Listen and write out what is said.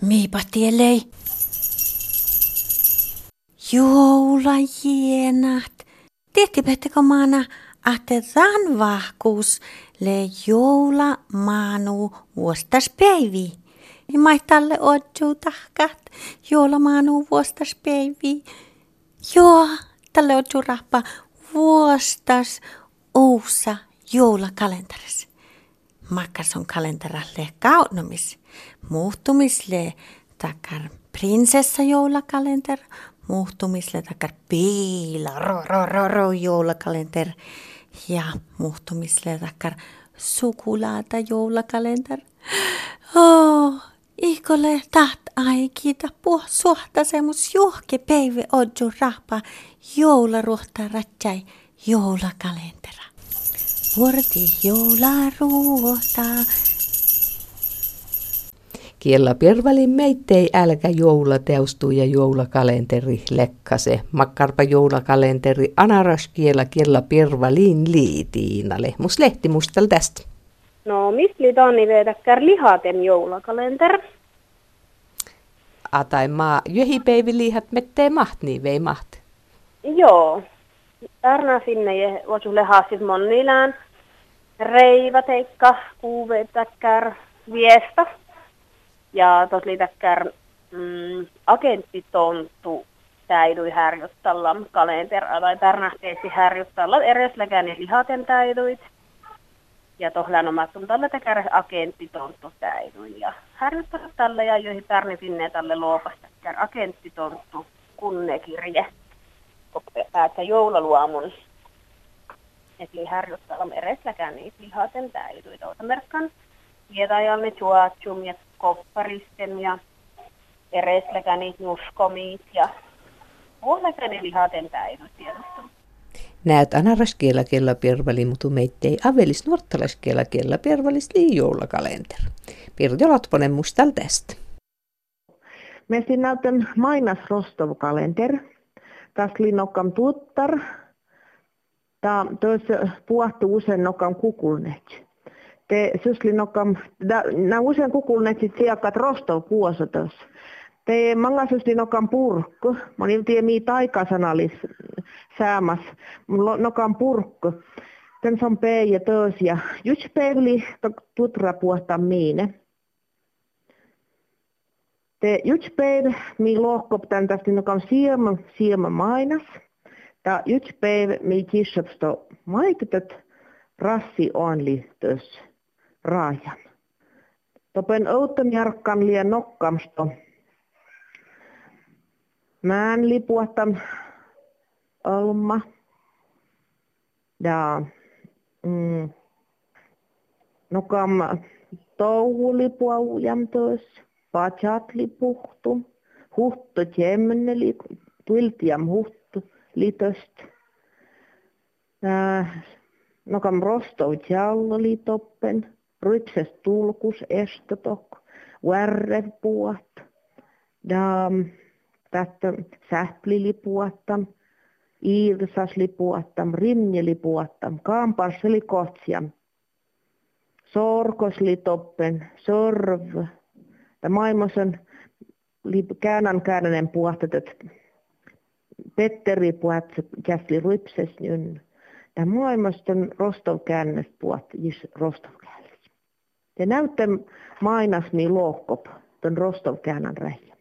Miipa tielei. Joulajienat. Tiedättekö maana, että vahkuus le joula maanu vuostas päivi. Maitalle odju tahkat, joula maanu vuostas päivi. Joo, tälle rahpa vuostas uusa joulakalenteris. Makkas on kalenteralle kaunomis, muuttumisle takar prinsessa joulakalenter, muuttumisle takar piila ro ro ro ro joulakalenter ja muuttumisle takar sukulaata joulakalenter. Oh, ihkole taht aikita puh suhta semmus juhke päivä odju rahpa joularuhta ratsai joulakalentera. Vuorti joularuhta. Kiellä pirvalin meittei älkä joula ja joulakalenteri lekkase. Makkarpa joulakalenteri anaras kiellä kiellä pirvalin liitiina. Lehmus lehti mustal tästä. No, misli tonni vedäkkär lihaten joulakalenter? Atai maa jöhipäivi lihat mettei maht niin vei maht. Joo. Tärnä sinne je voisu lehaasit monnilään. Reiva teikka, kuuvetäkkär, viestä. Ja tos liitäkkär mm, agenttitonttu täidui härjottalla kalentera tai tärnähteesi härjottalla eresläkäni lihaten täiduit. Ja tohlaan omattum tällä tekär agenttitonttu täiduin. Ja härjottalla tällä ja joihin tärni sinne tälle luopastäkkär agenttitonttu kunnekirje. Päätä joulaluomun. Eli härjottalla eresläkään niitä lihaten täiduit. Otamerkkan vietäjämme tuatsum ja kopparisten ja eresläkänit nuskomit ja vuolekäni lihaten täidyt tiedosta. Näet anaraskiela kella pirvali, mutta meittei avelis nuortalaskiela kella pirvalis liijoulakalenter. Pirjo Lotponen mustal tästä. Me näytän mainas Rostov-kalenter. Tässä linnokam tuttar. Tämä puhuttu usein nokam kukulnet te sysli nokam, na usein kukulneet siakat rostol kuosotos. Te manga sysli nokam purkku, moni tie mii nokam purkku. Tän on pei ja toos ja just peili tutra puhta miine. Te just peil mi lohkop tän tästä nokam siema, siema mainas. Ta just peil mi kissopsto maikutet rassi on liittössä raajan. Topen outon jarkkan lien nokkamsto. Mään lipuatan alma. Ja mm, nokam touhulipua ujamtois. Pajat lipuhtu. Huhto tjemmene tuiltiam huhtu litöst. Nokam rostov tjallo litoppen rytses tulkus estotok, värrepuot, da tästä sähplilipuottam, iirsaslipuottam, rimnilipuottam, kaamparsselikotsiam, sorkoslitoppen, sorv, ja maailmassa käännän käännänen puhtat, että Petteri puhat käsli rypses nyt. Ja maailmassa on Rostov käännös puhat, jis Rostov det näyttää mainas mi lohkop, ton Rostov käännän räjä.